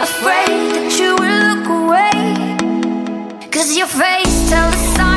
Afraid that you will look away. Cause your face tells a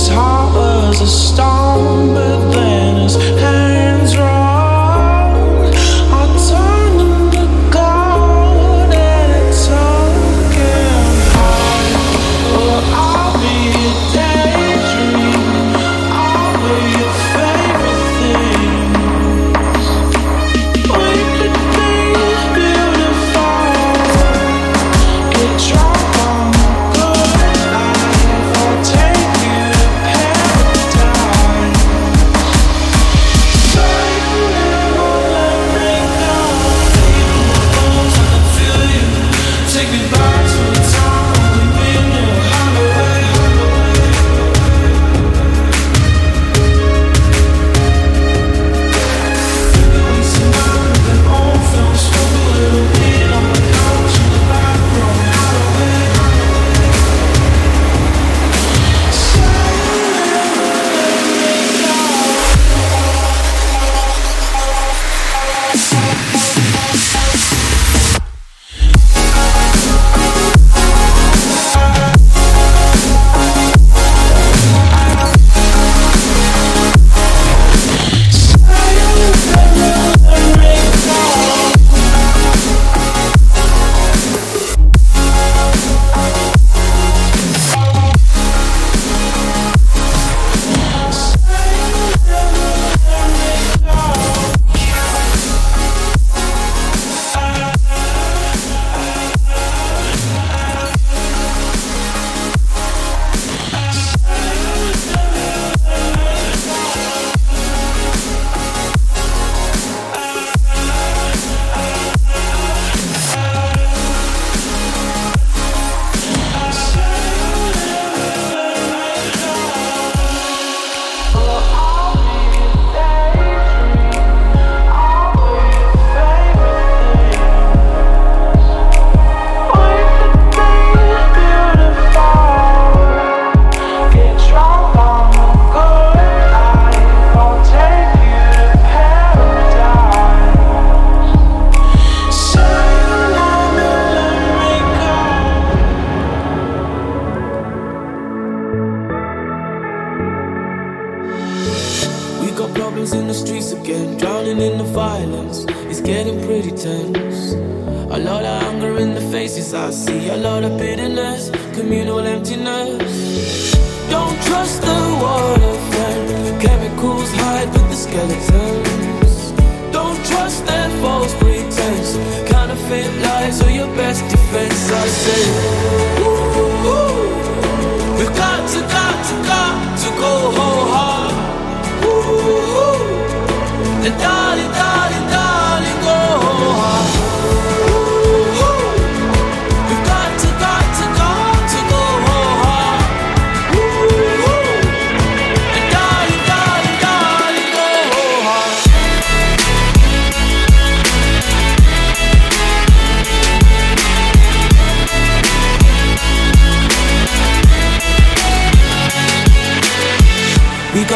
his heart was a stone, but then.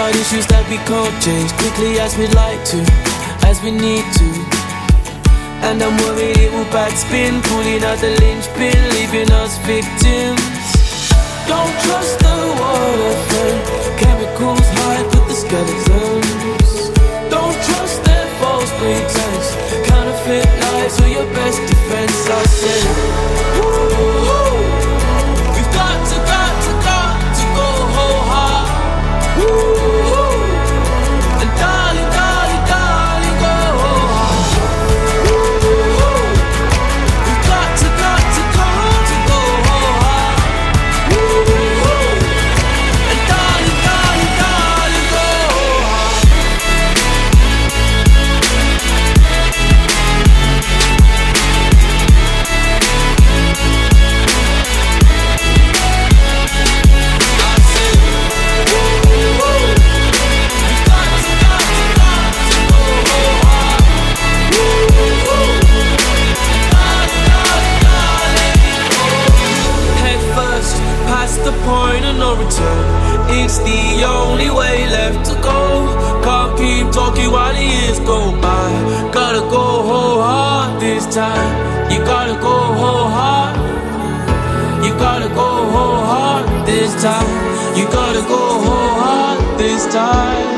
About issues that we can't change quickly as we'd like to, as we need to. And I'm worried it will backspin, pulling out the linchpin, leaving us victims. Don't trust the water friend. Chemicals hide with the skeletons. Don't trust their false pretense. Counterfeit lies are your best defense. I said. the only way left to go. Can't keep talking while the years go by. Gotta go whole hard this time. You gotta go whole hard. You gotta go whole hard this time. You gotta go whole hard this time.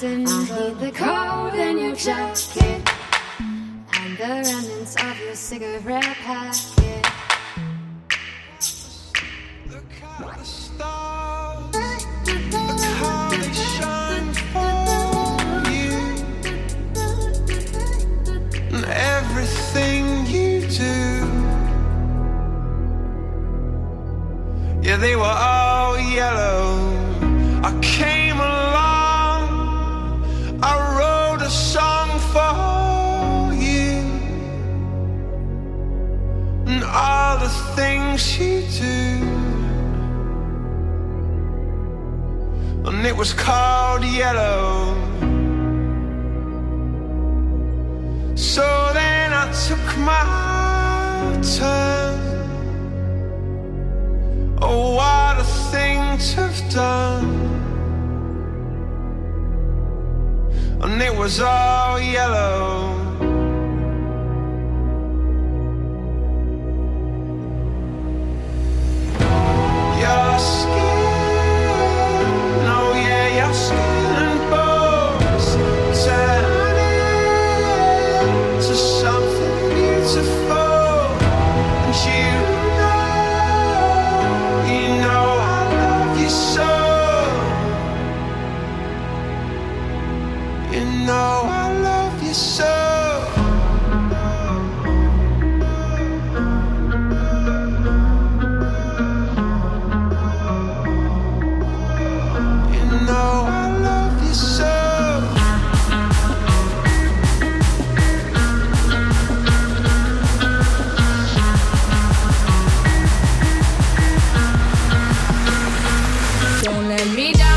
listen for the cold in your jacket and the remnants of your cigarette. So then I took my turn. Oh, what a thing to have done. And it was all yellow. Me down.